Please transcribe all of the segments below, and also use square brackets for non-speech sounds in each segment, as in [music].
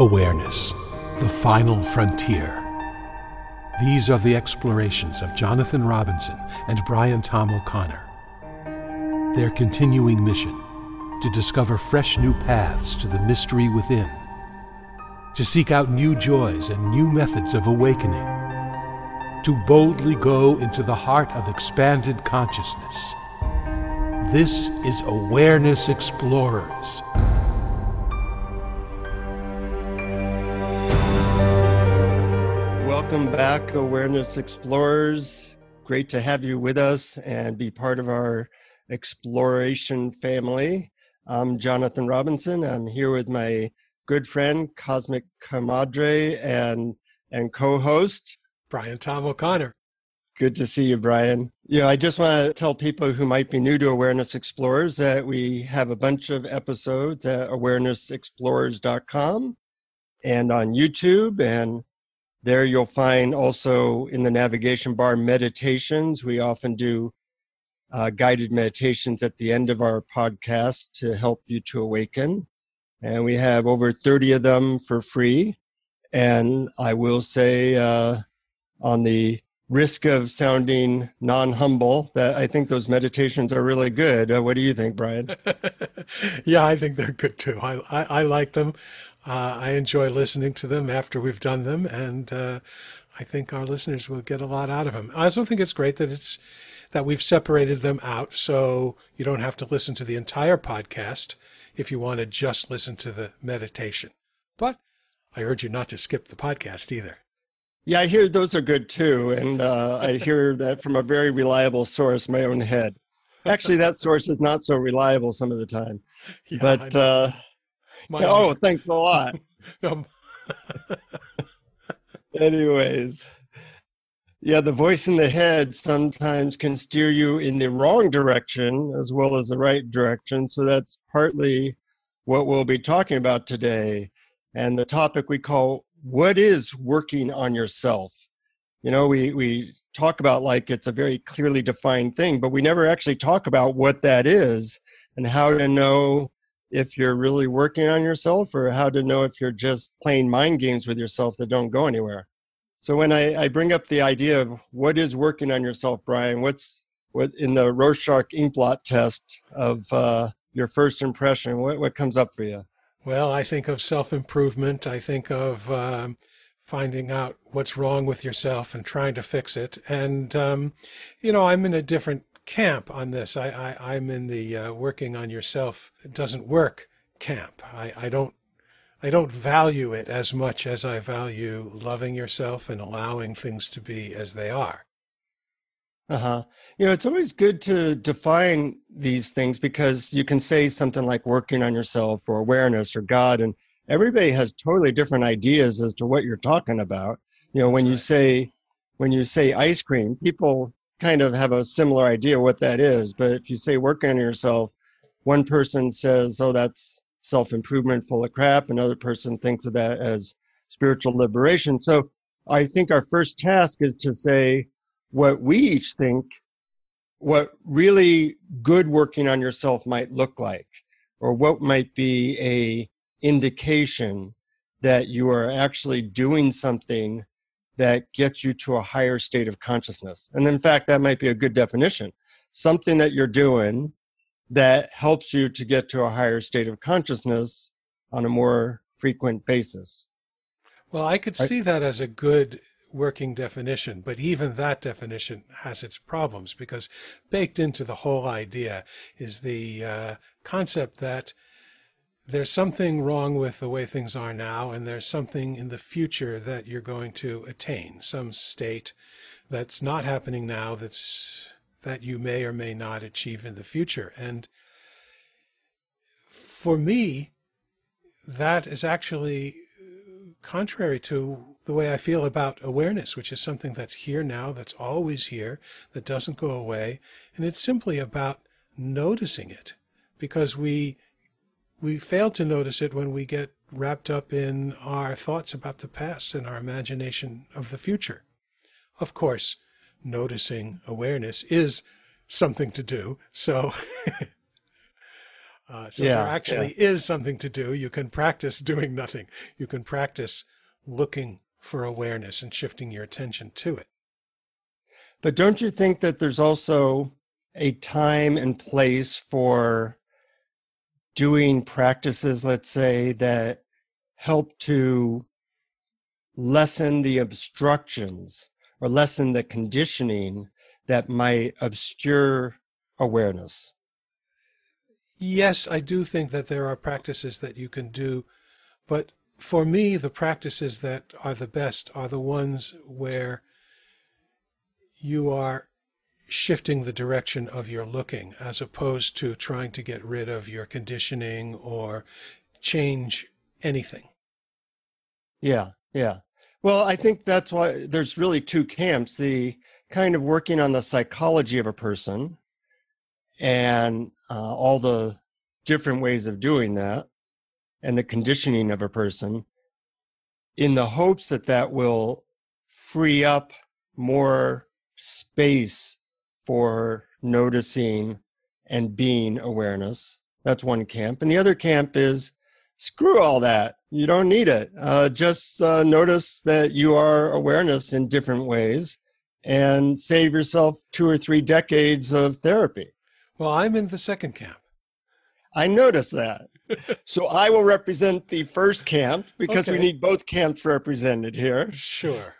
Awareness, the final frontier. These are the explorations of Jonathan Robinson and Brian Tom O'Connor. Their continuing mission to discover fresh new paths to the mystery within, to seek out new joys and new methods of awakening, to boldly go into the heart of expanded consciousness. This is Awareness Explorers. Welcome back, Awareness Explorers. Great to have you with us and be part of our exploration family. I'm Jonathan Robinson. I'm here with my good friend, Cosmic Comadre, and and co-host Brian Tom O'Connor. Good to see you, Brian. Yeah, I just want to tell people who might be new to Awareness Explorers that we have a bunch of episodes at awarenessexplorers.com and on YouTube and there you'll find also in the navigation bar meditations. We often do uh, guided meditations at the end of our podcast to help you to awaken. And we have over 30 of them for free. And I will say, uh, on the risk of sounding non humble, that I think those meditations are really good. Uh, what do you think, Brian? [laughs] yeah, I think they're good too. I, I, I like them. Uh, I enjoy listening to them after we've done them, and uh, I think our listeners will get a lot out of them. I also think it's great that it's that we've separated them out, so you don't have to listen to the entire podcast if you want to just listen to the meditation. But I urge you not to skip the podcast either. Yeah, I hear those are good too, and uh, I [laughs] hear that from a very reliable source, my own head. Actually, that source is not so reliable some of the time, [laughs] yeah, but. My oh, thanks a lot. [laughs] [laughs] Anyways, yeah, the voice in the head sometimes can steer you in the wrong direction as well as the right direction. So that's partly what we'll be talking about today. And the topic we call What is Working on Yourself? You know, we, we talk about like it's a very clearly defined thing, but we never actually talk about what that is and how to know if you're really working on yourself or how to know if you're just playing mind games with yourself that don't go anywhere. So when I, I bring up the idea of what is working on yourself, Brian, what's what in the Rorschach inkblot test of uh, your first impression, what, what comes up for you? Well, I think of self improvement. I think of um, finding out what's wrong with yourself and trying to fix it. And, um, you know, I'm in a different camp on this. I, I am in the uh, working on yourself it doesn't work camp. I, I don't I don't value it as much as I value loving yourself and allowing things to be as they are. Uh huh. You know, it's always good to define these things because you can say something like working on yourself or awareness or God, and everybody has totally different ideas as to what you're talking about. You know, when you say when you say ice cream, people kind of have a similar idea what that is. But if you say work on yourself, one person says, oh, that's self improvement full of crap. Another person thinks of that as spiritual liberation. So I think our first task is to say what we each think, what really good working on yourself might look like, or what might be a indication that you are actually doing something that gets you to a higher state of consciousness. And in fact, that might be a good definition. Something that you're doing that helps you to get to a higher state of consciousness on a more frequent basis. Well, I could see that as a good working definition, but even that definition has its problems because baked into the whole idea is the uh, concept that there's something wrong with the way things are now, and there's something in the future that you're going to attain, some state that's not happening now that's that you may or may not achieve in the future. And for me, that is actually contrary to the way I feel about awareness, which is something that's here now, that's always here, that doesn't go away. And it's simply about noticing it because we we fail to notice it when we get wrapped up in our thoughts about the past and our imagination of the future. Of course, noticing awareness is something to do. So [laughs] Uh, so yeah, there actually yeah. is something to do. You can practice doing nothing. You can practice looking for awareness and shifting your attention to it. But don't you think that there's also a time and place for doing practices, let's say, that help to lessen the obstructions or lessen the conditioning that might obscure awareness? Yes, I do think that there are practices that you can do, but for me, the practices that are the best are the ones where you are shifting the direction of your looking as opposed to trying to get rid of your conditioning or change anything. Yeah, yeah. Well, I think that's why there's really two camps the kind of working on the psychology of a person and uh, all the different ways of doing that and the conditioning of a person in the hopes that that will free up more space for noticing and being awareness. That's one camp. And the other camp is screw all that. You don't need it. Uh, just uh, notice that you are awareness in different ways and save yourself two or three decades of therapy. Well, I'm in the second camp. I noticed that. [laughs] so I will represent the first camp because okay. we need both camps represented here. Sure.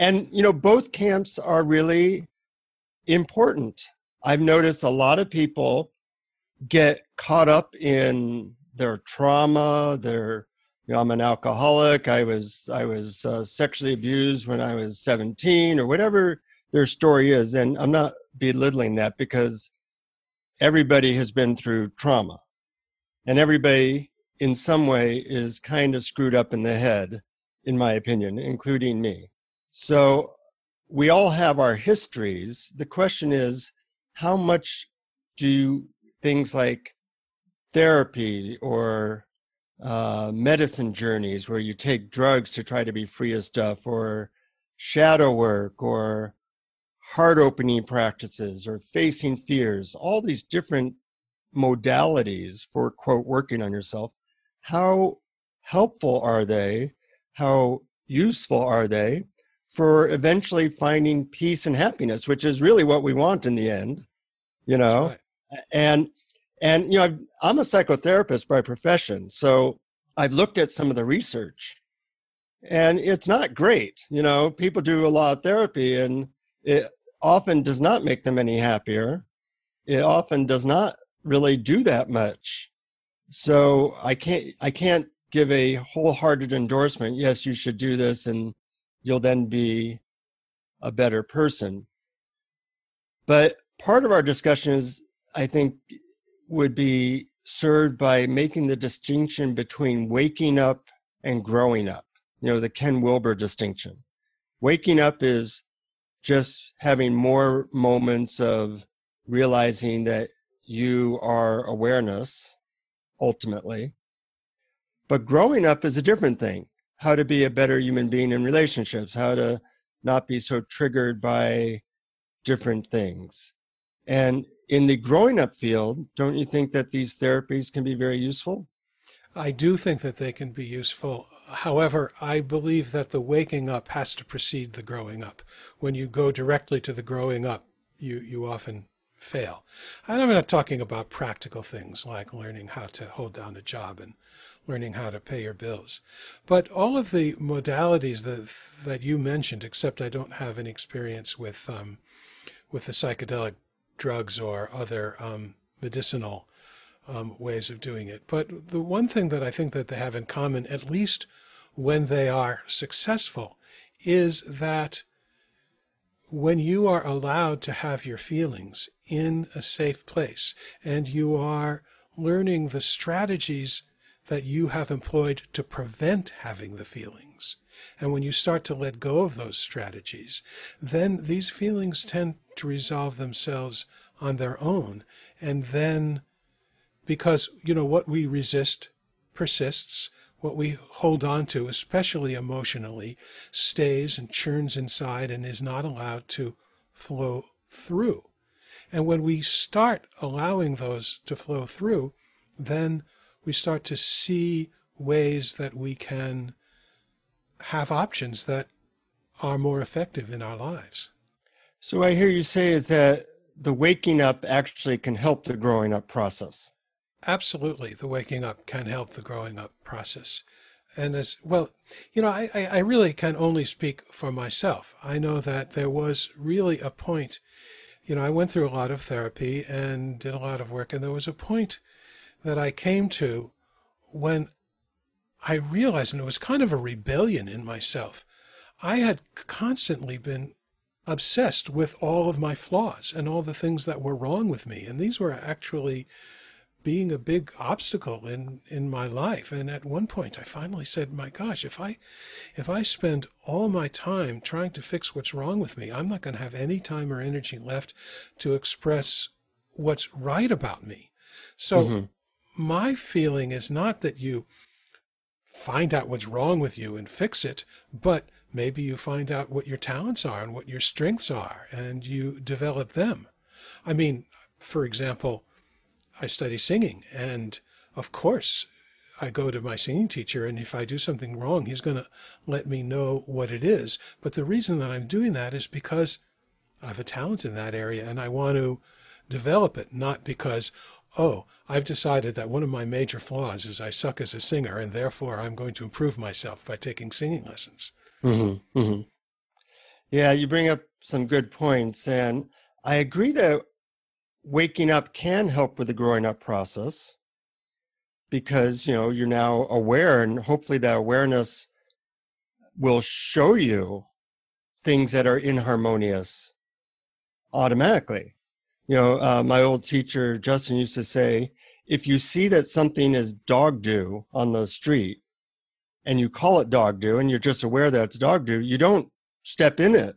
And, you know, both camps are really important. I've noticed a lot of people get caught up in their trauma, their you know, I'm an alcoholic. I was I was uh, sexually abused when I was 17 or whatever their story is, and I'm not belittling that because everybody has been through trauma, and everybody in some way is kind of screwed up in the head, in my opinion, including me. So we all have our histories. The question is, how much do things like therapy or uh, medicine journeys where you take drugs to try to be free of stuff, or shadow work, or heart opening practices, or facing fears, all these different modalities for quote working on yourself. How helpful are they? How useful are they? For eventually finding peace and happiness, which is really what we want in the end, you know. Right. And and you know, i am a psychotherapist by profession, so I've looked at some of the research, and it's not great. You know, people do a lot of therapy, and it often does not make them any happier. It often does not really do that much. So I can't I can't give a wholehearted endorsement. Yes, you should do this, and you'll then be a better person. But part of our discussion is, I think, would be served by making the distinction between waking up and growing up. You know, the Ken Wilber distinction. Waking up is just having more moments of realizing that you are awareness ultimately. But growing up is a different thing how to be a better human being in relationships, how to not be so triggered by different things. And in the growing up field, don't you think that these therapies can be very useful? I do think that they can be useful. However, I believe that the waking up has to precede the growing up. When you go directly to the growing up, you, you often fail. And I'm not talking about practical things like learning how to hold down a job and learning how to pay your bills. But all of the modalities that that you mentioned, except I don't have any experience with um, with the psychedelic drugs or other um, medicinal um, ways of doing it. But the one thing that I think that they have in common, at least when they are successful, is that when you are allowed to have your feelings in a safe place and you are learning the strategies that you have employed to prevent having the feelings. And when you start to let go of those strategies, then these feelings tend to resolve themselves on their own. And then, because, you know, what we resist persists, what we hold on to, especially emotionally, stays and churns inside and is not allowed to flow through. And when we start allowing those to flow through, then we start to see ways that we can have options that are more effective in our lives. So I hear you say is that the waking up actually can help the growing up process. Absolutely, the waking up can help the growing up process. And as well, you know, I, I really can only speak for myself. I know that there was really a point, you know, I went through a lot of therapy and did a lot of work, and there was a point that I came to when I realized, and it was kind of a rebellion in myself. I had constantly been obsessed with all of my flaws and all the things that were wrong with me. And these were actually being a big obstacle in, in my life. And at one point I finally said, my gosh, if I if I spend all my time trying to fix what's wrong with me, I'm not going to have any time or energy left to express what's right about me. So mm-hmm. My feeling is not that you find out what's wrong with you and fix it, but maybe you find out what your talents are and what your strengths are and you develop them. I mean, for example, I study singing and of course I go to my singing teacher and if I do something wrong, he's going to let me know what it is. But the reason that I'm doing that is because I have a talent in that area and I want to develop it, not because, oh, I've decided that one of my major flaws is I suck as a singer and therefore I'm going to improve myself by taking singing lessons. Mm-hmm, mm-hmm. Yeah, you bring up some good points. And I agree that waking up can help with the growing up process because, you know, you're now aware and hopefully that awareness will show you things that are inharmonious automatically. You know, uh, my old teacher, Justin, used to say, if you see that something is dog do on the street, and you call it dog do and you're just aware that it's dog do, you don't step in it.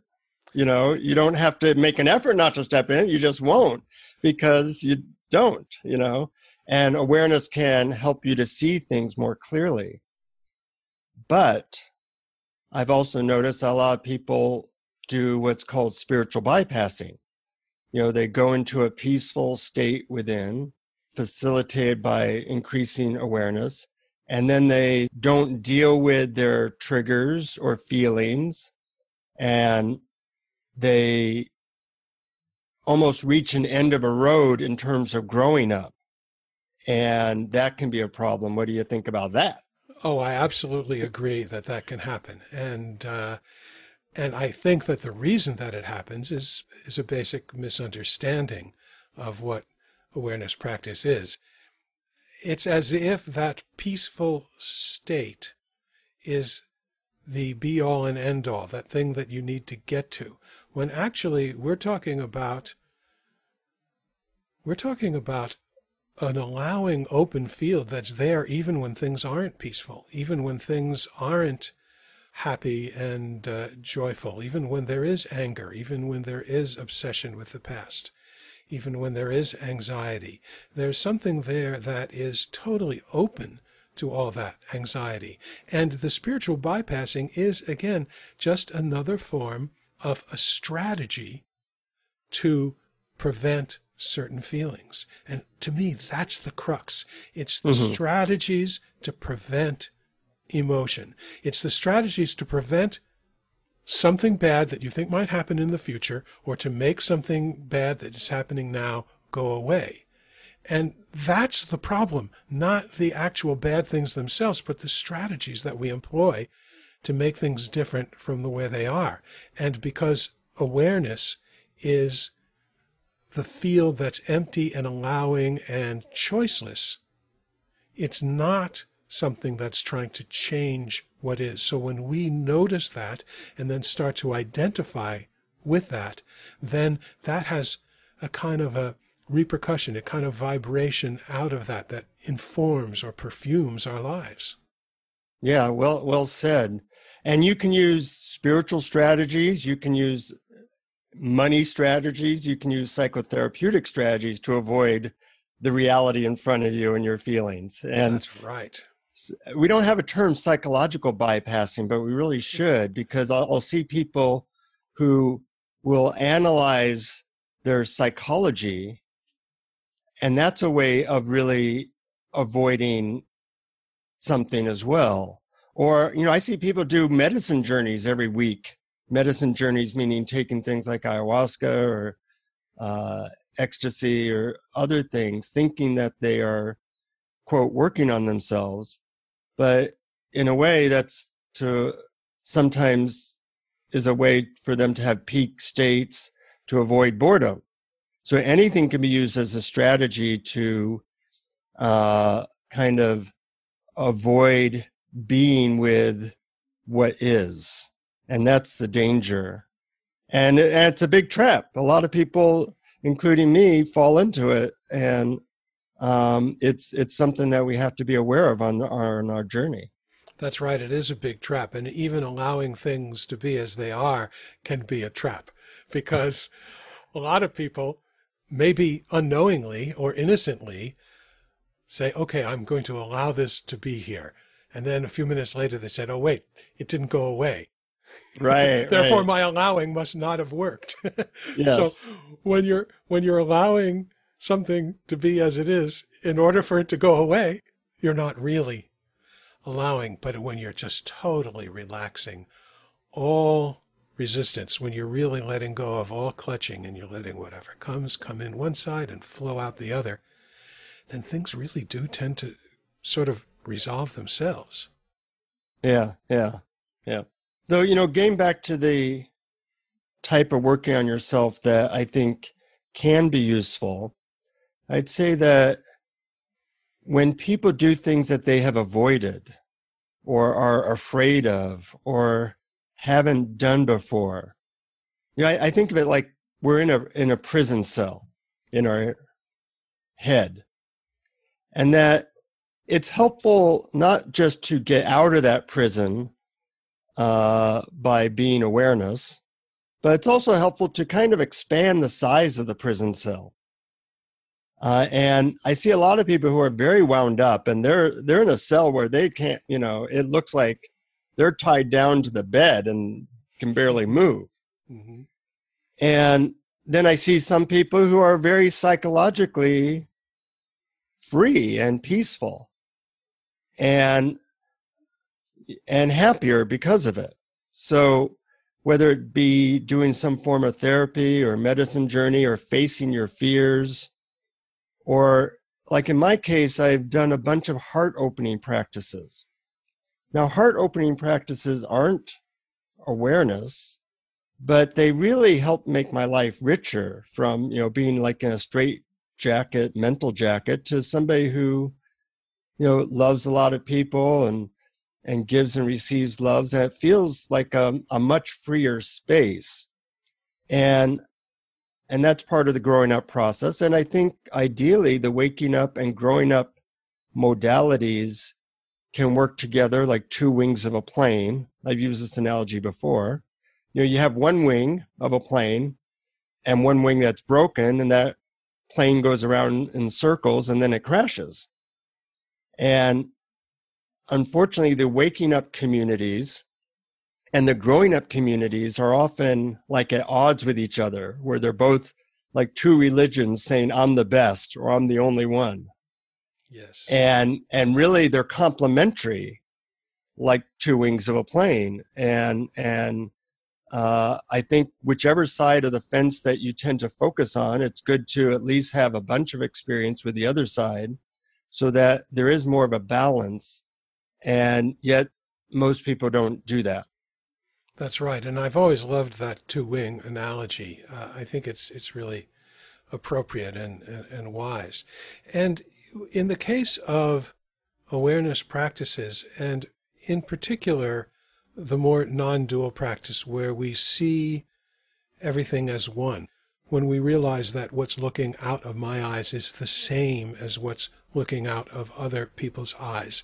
You know, you don't have to make an effort not to step in, you just won't because you don't, you know. And awareness can help you to see things more clearly. But I've also noticed a lot of people do what's called spiritual bypassing. You know, they go into a peaceful state within, facilitated by increasing awareness, and then they don't deal with their triggers or feelings and they almost reach an end of a road in terms of growing up and that can be a problem. What do you think about that? Oh i absolutely agree that that can happen and uh, and i think that the reason that it happens is is a basic misunderstanding of what awareness practice is it's as if that peaceful state is the be all and end all, that thing that you need to get to, when actually we're talking about we're talking about an allowing open field that's there even when things aren't peaceful, even when things aren't happy and uh, joyful, even when there is anger, even when there is obsession with the past even when there is anxiety. There's something there that is totally open to all that anxiety. And the spiritual bypassing is, again, just another form of a strategy to prevent certain feelings. And to me, that's the crux. It's the mm-hmm. strategies to prevent emotion. It's the strategies to prevent something bad that you think might happen in the future or to make something bad that is happening now go away. And that's the problem, not the actual bad things themselves, but the strategies that we employ to make things different from the way they are. And because awareness is the field that's empty and allowing and choiceless, it's not something that's trying to change what is. So when we notice that and then start to identify with that, then that has a kind of a repercussion, a kind of vibration out of that that informs or perfumes our lives. Yeah, well well said. And you can use spiritual strategies, you can use money strategies, you can use psychotherapeutic strategies to avoid the reality in front of you and your feelings. And that's right we don't have a term psychological bypassing, but we really should because I'll, I'll see people who will analyze their psychology, and that's a way of really avoiding something as well. Or, you know, I see people do medicine journeys every week. Medicine journeys meaning taking things like ayahuasca or uh, ecstasy or other things, thinking that they are, quote, working on themselves. But in a way, that's to sometimes is a way for them to have peak states to avoid boredom. So anything can be used as a strategy to uh, kind of avoid being with what is. And that's the danger. And, and it's a big trap. A lot of people, including me, fall into it. And um, it's, it's something that we have to be aware of on, the, on our journey. That's right. It is a big trap. And even allowing things to be as they are can be a trap because a lot of people, maybe unknowingly or innocently, say, okay, I'm going to allow this to be here. And then a few minutes later, they said, oh, wait, it didn't go away. [laughs] Right. Therefore, right. my allowing must not have worked. [laughs] yes. So when you're, when you're allowing something to be as it is, in order for it to go away, you're not really allowing. But when you're just totally relaxing all resistance, when you're really letting go of all clutching and you're letting whatever comes come in one side and flow out the other, then things really do tend to sort of resolve themselves. Yeah, yeah, yeah. Though, you know, getting back to the type of working on yourself that I think can be useful, I'd say that when people do things that they have avoided or are afraid of or haven't done before, you know, I, I think of it like we're in a in a prison cell in our head and that it's helpful not just to get out of that prison uh, by being awareness, but it's also helpful to kind of expand the size of the prison cell. Uh, and I see a lot of people who are very wound up, and they're they're in a cell where they can't, you know, it looks like they're tied down to the bed and can barely move. Mm-hmm. And then I see some people who are very psychologically free and peaceful and and happier because of it so whether it be doing some form of therapy or medicine journey or facing your fears or like in my case i've done a bunch of heart opening practices now heart opening practices aren't awareness but they really help make my life richer from you know being like in a straight jacket, mental jacket, to somebody who, you know, loves a lot of people and and gives and receives loves. And it feels like a, a much freer space. And and that's part of the growing up process. And I think ideally the waking up and growing up modalities can work together like two wings of a plane. I've used this analogy before. You know, you have one wing of a plane and one wing that's broken, and that plane goes around in circles and then it crashes. And unfortunately, the waking up communities and the growing up communities are often like at odds with each other, where they're both like two religions saying, I'm the best or I'm the only one. Yes. And and really they're complementary, like two wings of a plane. And and uh, I think whichever side of the fence that you tend to focus on, it's good to at least have a bunch of experience with the other side so that there is more of a balance. And yet, most people don't do that. That's right. And I've always loved that two wing analogy. Uh, I think it's, it's really appropriate and, and, and wise. And in the case of awareness practices, and in particular, the more non dual practice where we see everything as one. When we realize that what's looking out of my eyes is the same as what's looking out of other people's eyes.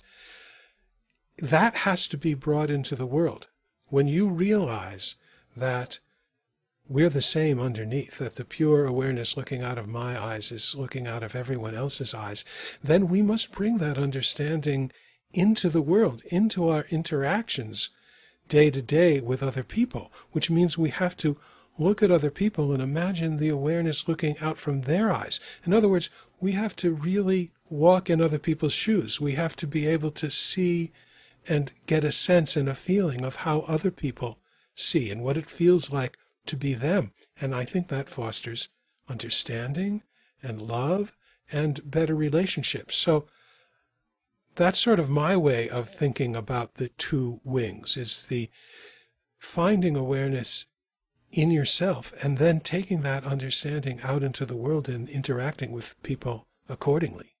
That has to be brought into the world. When you realize that we're the same underneath, that the pure awareness looking out of my eyes is looking out of everyone else's eyes, then we must bring that understanding into the world, into our interactions day to day with other people, which means we have to look at other people and imagine the awareness looking out from their eyes. In other words, we have to really walk in other people's shoes. We have to be able to see and get a sense and a feeling of how other people see and what it feels like to be them. And I think that fosters understanding and love and better relationships. So that's sort of my way of thinking about the two wings is the finding awareness in yourself and then taking that understanding out into the world and interacting with people accordingly.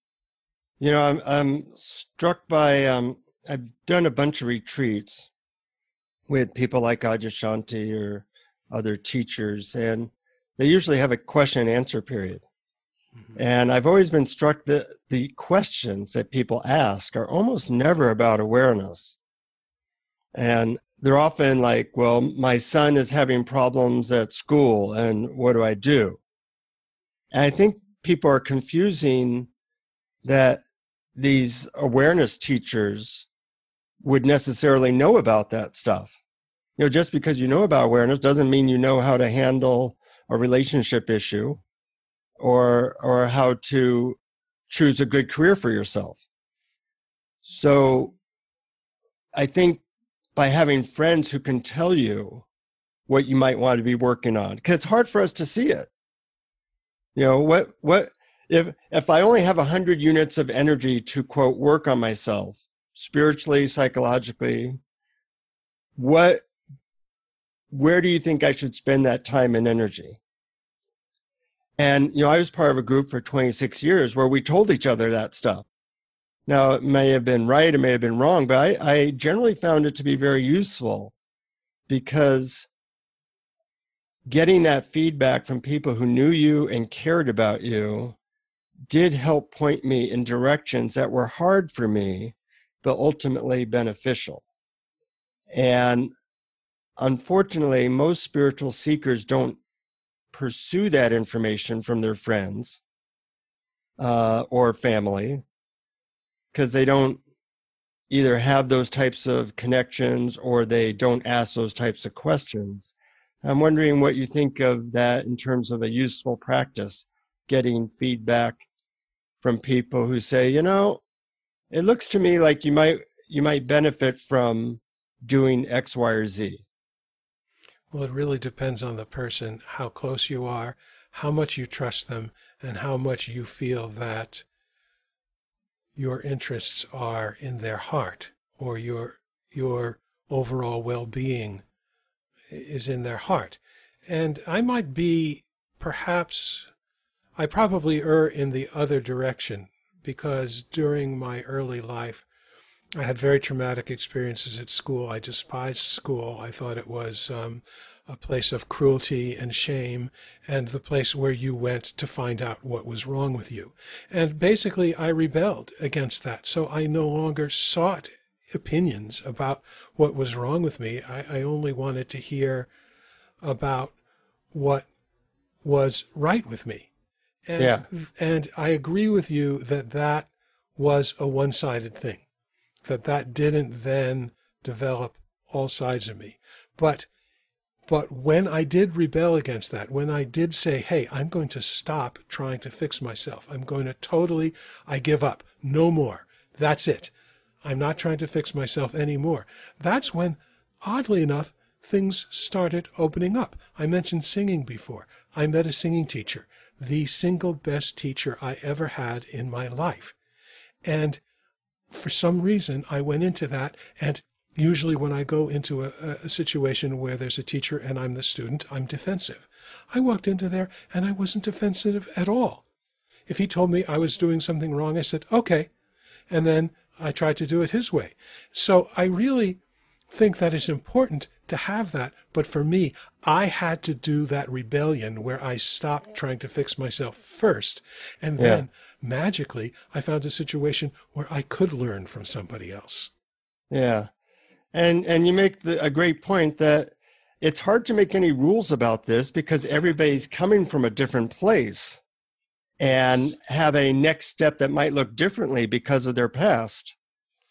You know, I'm I'm struck by um, I've done a bunch of retreats with people like Adyashanti or other teachers, and they usually have a question and answer period. Mm-hmm. And I've always been struck that the questions that people ask are almost never about awareness. And they're often like, well, my son is having problems at school, and what do I do? And I think people are confusing that these awareness teachers would necessarily know about that stuff. You know, just because you know about awareness doesn't mean you know how to handle a relationship issue or or how to choose a good career for yourself. So I think by having friends who can tell you what you might want to be working on because it's hard for us to see it you know what what if if i only have 100 units of energy to quote work on myself spiritually psychologically what where do you think i should spend that time and energy? And you know i was part of a group for 26 years where we told each other that stuff. Now, it may have been right, it may have been wrong, but I, I generally found it to be very useful because getting that feedback from people who knew you and cared about you did help point me in directions that were hard for me, but ultimately beneficial. And unfortunately, most spiritual seekers don't pursue that information from their friends uh, or family because they don't either have those types of connections or they don't ask those types of questions. I'm wondering what you think of that in terms of a useful practice, getting feedback from people who say, you know, it looks to me like you might you might benefit from doing X, Y, or Z. Well, it really depends on the person, how close you are, how much you trust them, and how much you feel that your interests are in their heart or your your overall well-being is in their heart and i might be perhaps i probably err in the other direction because during my early life i had very traumatic experiences at school i despised school i thought it was um, a place of cruelty and shame, and the place where you went to find out what was wrong with you. And basically, I rebelled against that. So I no longer sought opinions about what was wrong with me. I, I only wanted to hear about what was right with me. And, yeah. and I agree with you that that was a one sided thing, that that didn't then develop all sides of me. But but when I did rebel against that, when I did say, hey, I'm going to stop trying to fix myself, I'm going to totally, I give up, no more. That's it. I'm not trying to fix myself anymore. That's when, oddly enough, things started opening up. I mentioned singing before. I met a singing teacher, the single best teacher I ever had in my life. And for some reason, I went into that and Usually, when I go into a, a, situation where there's a teacher and I'm the student, I'm defensive. I walked into there and I wasn't defensive at all. If he told me I was doing something wrong, I said, okay. And then I tried to do it his way. So I really think that it's important to have that. But for me, I had to do that rebellion where I stopped trying to fix myself first. And then magically, I found a situation where I could learn from somebody else. Yeah. And and you make the, a great point that it's hard to make any rules about this because everybody's coming from a different place and have a next step that might look differently because of their past.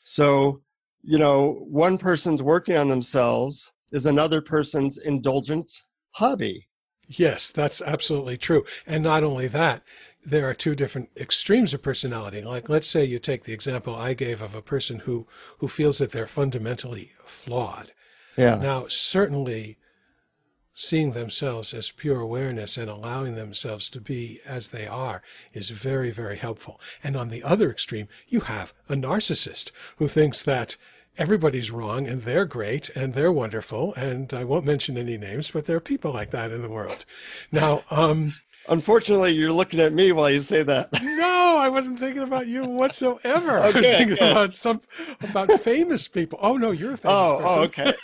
So, you know, one person's working on themselves is another person's indulgent hobby. Yes, that's absolutely true. And not only that, there are two different extremes of personality. Like, let's say you take the example I gave of a person who, who feels that they're fundamentally flawed. Yeah. Now, certainly seeing themselves as pure awareness and allowing themselves to be as they are is very, very helpful. And on the other extreme, you have a narcissist who thinks that everybody's wrong and they're great and they're wonderful. And I won't mention any names, but there are people like that in the world. Now, um, [laughs] Unfortunately, you're looking at me while you say that. [laughs] No, I wasn't thinking about you whatsoever. Okay, [laughs] I was thinking good. about some about famous people. Oh no, you're a famous oh, person.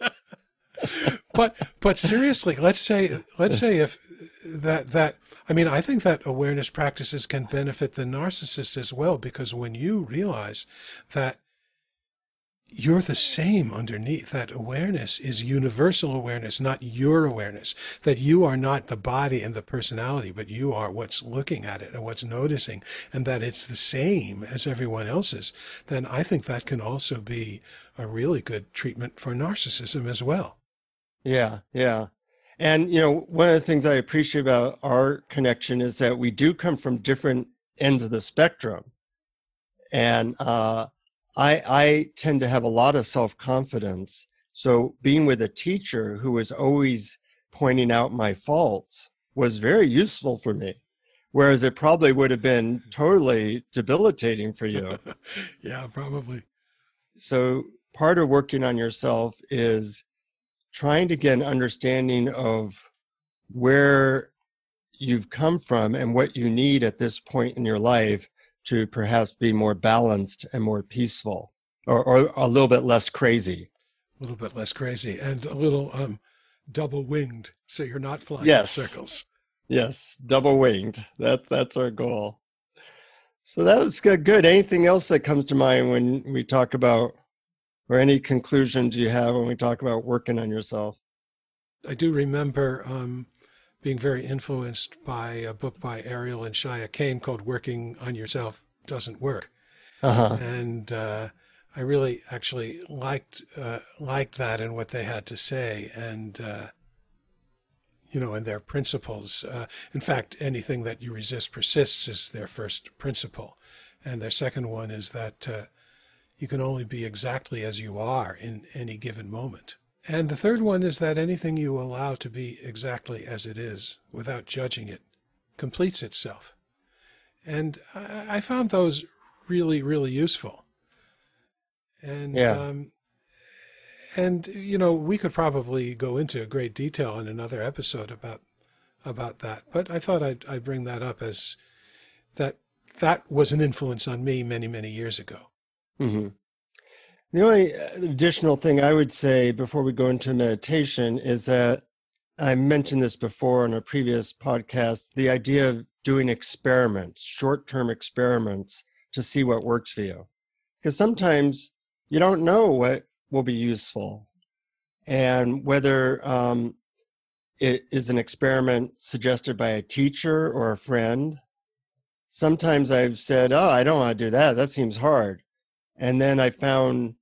Oh, okay. but but seriously, let's say let's say if that that I mean, I think that awareness practices can benefit the narcissist as well because when you realize that you're the same underneath. That awareness is universal awareness, not your awareness. That you are not the body and the personality, but you are what's looking at it and what's noticing, and that it's the same as everyone else's. Then I think that can also be a really good treatment for narcissism as well. Yeah, yeah. And, you know, one of the things I appreciate about our connection is that we do come from different ends of the spectrum. And uh, I, I tend to have a lot of self confidence. So being with a teacher who was always pointing out my faults was very useful for me. Whereas it probably would have been totally debilitating for you. [laughs] yeah, probably. So part of working on yourself is trying to get an understanding of where you've come from and what you need at this point in your life to perhaps be more balanced and more peaceful or, or a little bit less crazy. A little bit less crazy and a little um, double winged so you're not flying yes. in circles. Yes, double winged. That, that's our goal. So that was good. good. Anything else that comes to mind when we talk about, or any conclusions you have when we talk about working on yourself? I do remember um, being very influenced by a book by Ariel and Shya Kane called Working on Yourself Doesn't Work. Uh-huh. And uh, I really actually liked uh, liked that and what they had to say and uh, you know and their principles. Uh, in fact, anything that you resist persists is their first principle, and their second one is that uh, you can only be exactly as you are in any given moment. And the third one is that anything you allow to be exactly as it is, without judging it, completes itself. And I, I found those really, really useful. And yeah. Um, and you know, we could probably go into great detail in another episode about about that. But I thought I'd, I'd bring that up as that that was an influence on me many, many years ago. Mm-hmm. The only uh, additional thing I would say before we go into meditation is that I mentioned this before on a previous podcast the idea of doing experiments, short term experiments to see what works for you. Because sometimes you don't know what will be useful and whether um, it is an experiment suggested by a teacher or a friend. Sometimes I've said, Oh, I don't want to do that. That seems hard. And then I found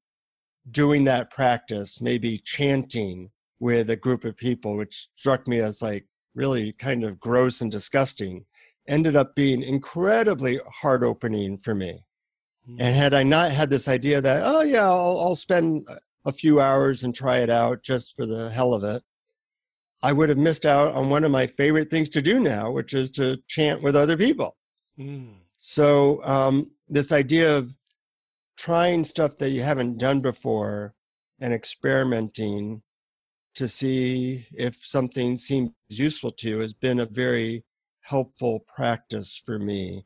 doing that practice, maybe chanting with a group of people, which struck me as like really kind of gross and disgusting, ended up being incredibly heart opening for me. Mm. And had I not had this idea that, oh, yeah, I'll, I'll spend a few hours and try it out just for the hell of it, I would have missed out on one of my favorite things to do now, which is to chant with other people. Mm. So, um, this idea of trying stuff that you haven't done before and experimenting to see if something seems useful to you has been a very helpful practice for me.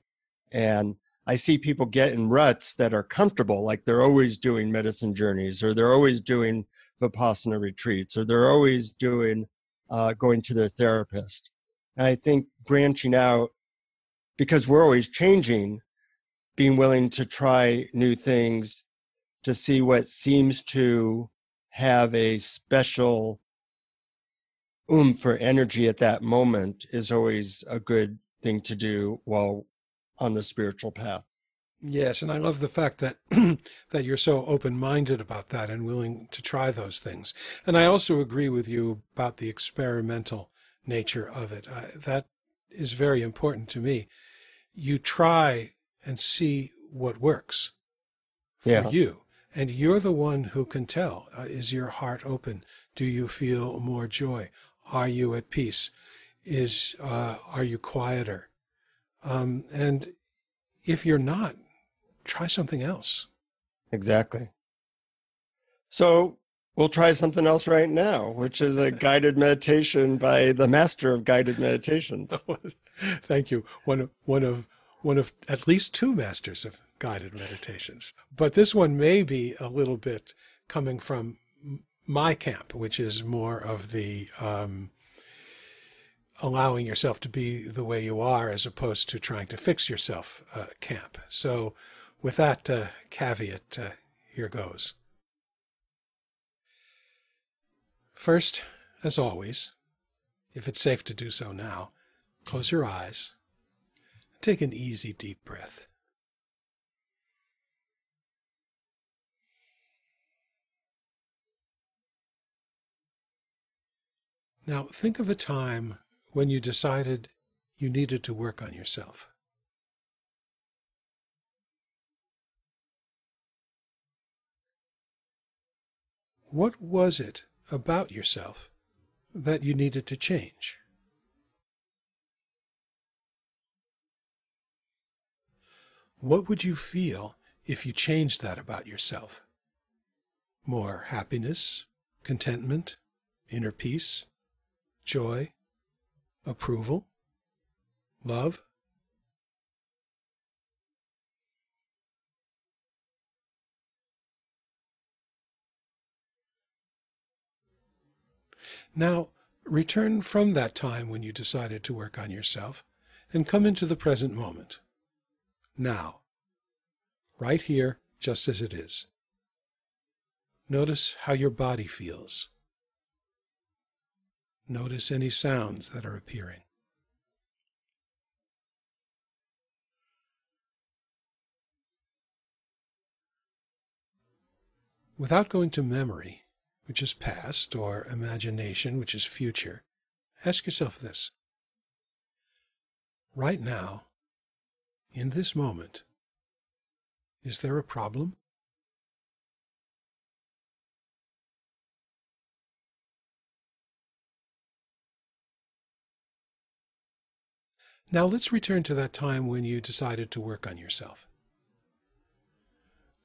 And I see people get in ruts that are comfortable, like they're always doing medicine journeys, or they're always doing Vipassana retreats, or they're always doing uh, going to their therapist. And I think branching out, because we're always changing, being willing to try new things to see what seems to have a special oomph for energy at that moment is always a good thing to do while on the spiritual path. Yes, and I love the fact that [clears throat] that you're so open-minded about that and willing to try those things. And I also agree with you about the experimental nature of it. I, that is very important to me. You try and see what works for Yeah. you. And you're the one who can tell. Uh, is your heart open? Do you feel more joy? Are you at peace? Is uh, are you quieter? Um, and if you're not, try something else. Exactly. So we'll try something else right now, which is a guided meditation by the master of guided meditations. [laughs] Thank you. One of one of one of at least two masters of guided meditations. But this one may be a little bit coming from my camp, which is more of the um, allowing yourself to be the way you are as opposed to trying to fix yourself uh, camp. So, with that uh, caveat, uh, here goes. First, as always, if it's safe to do so now, close your eyes. Take an easy, deep breath. Now, think of a time when you decided you needed to work on yourself. What was it about yourself that you needed to change? What would you feel if you changed that about yourself? More happiness, contentment, inner peace, joy, approval, love? Now, return from that time when you decided to work on yourself and come into the present moment. Now, right here, just as it is. Notice how your body feels. Notice any sounds that are appearing. Without going to memory, which is past, or imagination, which is future, ask yourself this. Right now, in this moment, is there a problem? Now let's return to that time when you decided to work on yourself.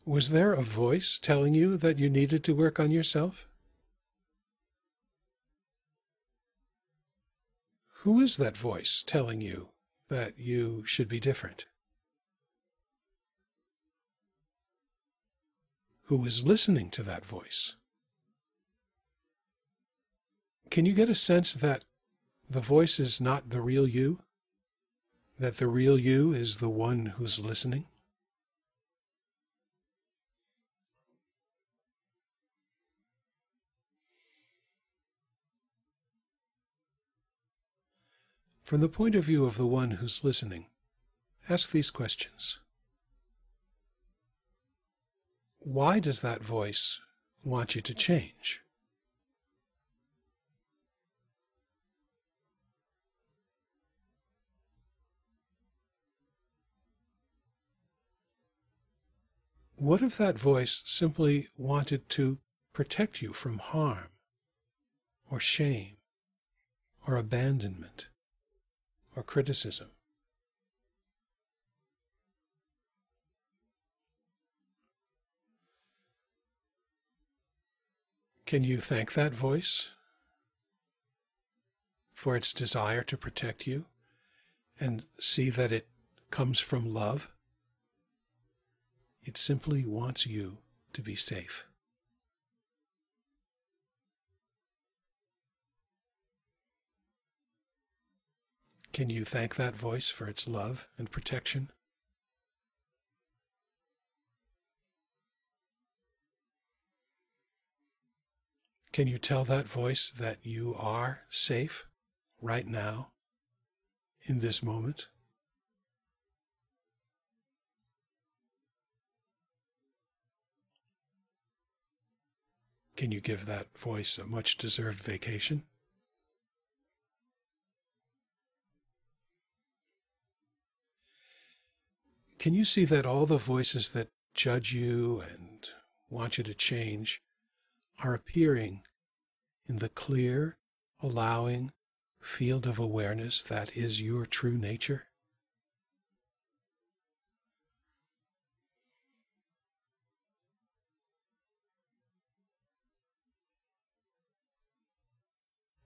Was there a voice telling you that you needed to work on yourself? Who is that voice telling you that you should be different? Who is listening to that voice? Can you get a sense that the voice is not the real you? That the real you is the one who's listening? From the point of view of the one who's listening, ask these questions. Why does that voice want you to change? What if that voice simply wanted to protect you from harm, or shame, or abandonment, or criticism? Can you thank that voice for its desire to protect you and see that it comes from love? It simply wants you to be safe. Can you thank that voice for its love and protection? Can you tell that voice that you are safe right now in this moment? Can you give that voice a much deserved vacation? Can you see that all the voices that judge you and want you to change are appearing in the clear, allowing field of awareness that is your true nature?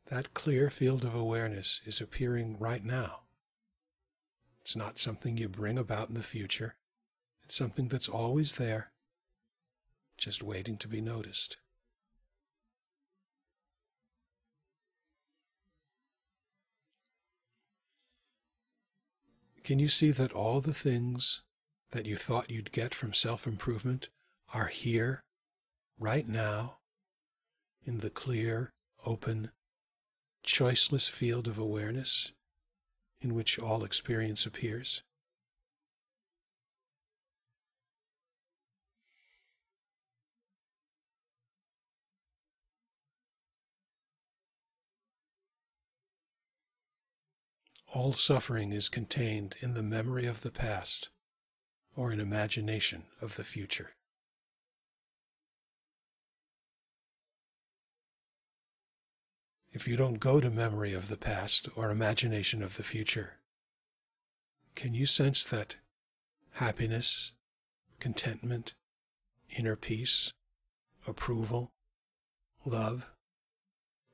That clear field of awareness is appearing right now. It's not something you bring about in the future. It's something that's always there, just waiting to be noticed. Can you see that all the things that you thought you'd get from self improvement are here, right now, in the clear, open, choiceless field of awareness in which all experience appears. All suffering is contained in the memory of the past or in imagination of the future. if you don't go to memory of the past or imagination of the future, can you sense that happiness, contentment, inner peace, approval, love,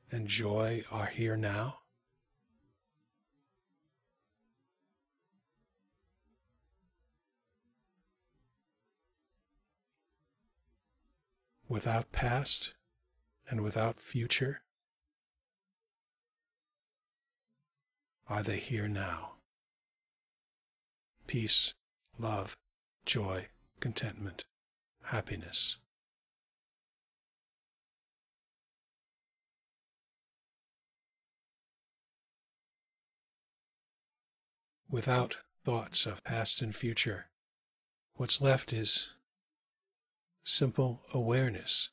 and joy are here now? Without past and without future, Are they here now? Peace, love, joy, contentment, happiness. Without thoughts of past and future, what's left is simple awareness,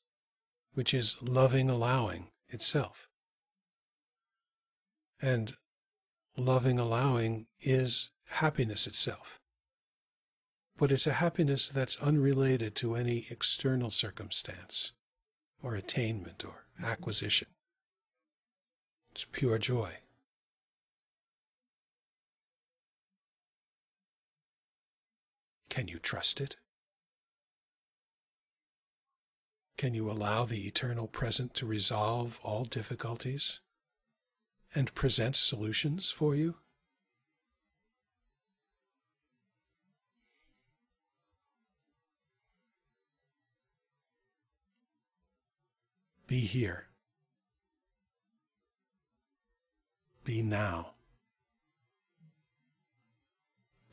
which is loving allowing itself. And loving allowing is happiness itself. But it's a happiness that's unrelated to any external circumstance or attainment or acquisition. It's pure joy. Can you trust it? Can you allow the eternal present to resolve all difficulties? and present solutions for you? Be here. Be now.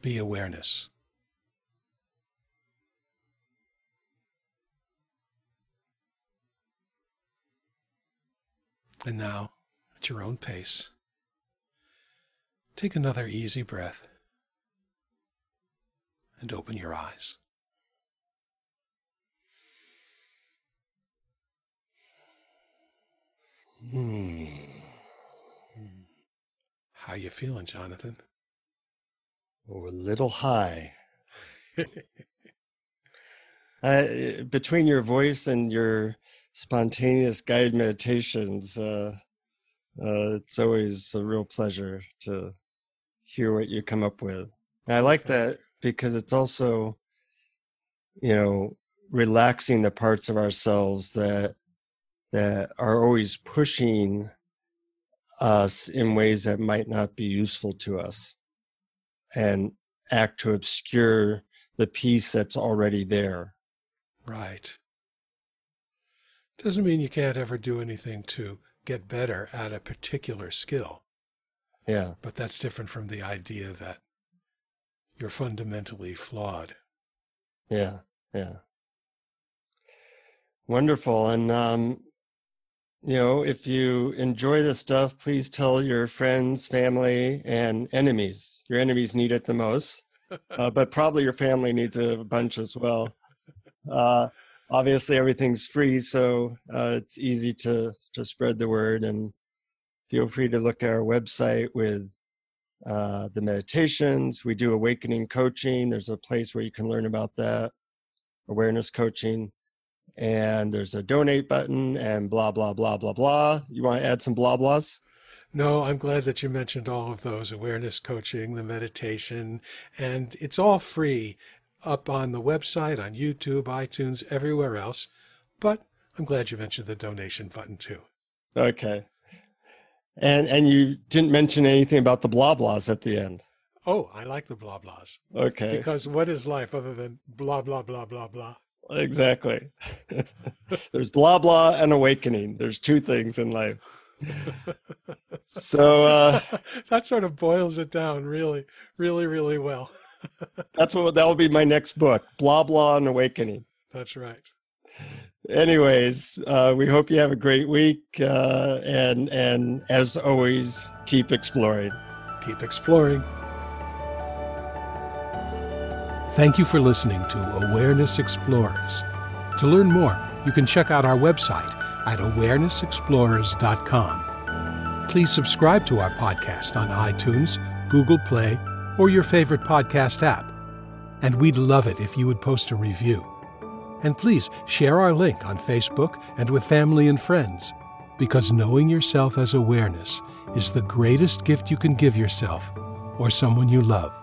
Be awareness. And now, at your own pace. Take another easy breath and open your eyes. Hmm. How you feeling, Jonathan? Oh, a little high. [laughs] uh, between your voice and your spontaneous guided meditations, uh, uh, it's always a real pleasure to hear what you come up with. And I like that because it's also, you know, relaxing the parts of ourselves that that are always pushing us in ways that might not be useful to us and act to obscure the peace that's already there. Right. Doesn't mean you can't ever do anything to get better at a particular skill. Yeah. But that's different from the idea that you're fundamentally flawed. Yeah. Yeah. Wonderful. And, um, you know, if you enjoy this stuff, please tell your friends, family, and enemies. Your enemies need it the most, [laughs] uh, but probably your family needs a bunch as well. Uh, obviously everything's free, so uh, it's easy to to spread the word. And feel free to look at our website with uh, the meditations. We do awakening coaching. There's a place where you can learn about that, awareness coaching. And there's a donate button and blah, blah, blah, blah, blah. You want to add some blah, blahs? No, I'm glad that you mentioned all of those awareness coaching, the meditation, and it's all free up on the website, on YouTube, iTunes, everywhere else. But I'm glad you mentioned the donation button too. Okay. And and you didn't mention anything about the blah blahs at the end. Oh, I like the blah blahs. Okay. Because what is life other than blah blah blah blah blah? Exactly. [laughs] There's blah blah and awakening. There's two things in life [laughs] so uh, [laughs] that sort of boils it down really, really, really well. That's what that will be my next book, Blah Blah and Awakening. That's right. Anyways, uh, we hope you have a great week, uh, and and as always, keep exploring. Keep exploring. Thank you for listening to Awareness Explorers. To learn more, you can check out our website at awarenessexplorers.com. Please subscribe to our podcast on iTunes, Google Play, or your favorite podcast app. And we'd love it if you would post a review. And please share our link on Facebook and with family and friends, because knowing yourself as awareness is the greatest gift you can give yourself or someone you love.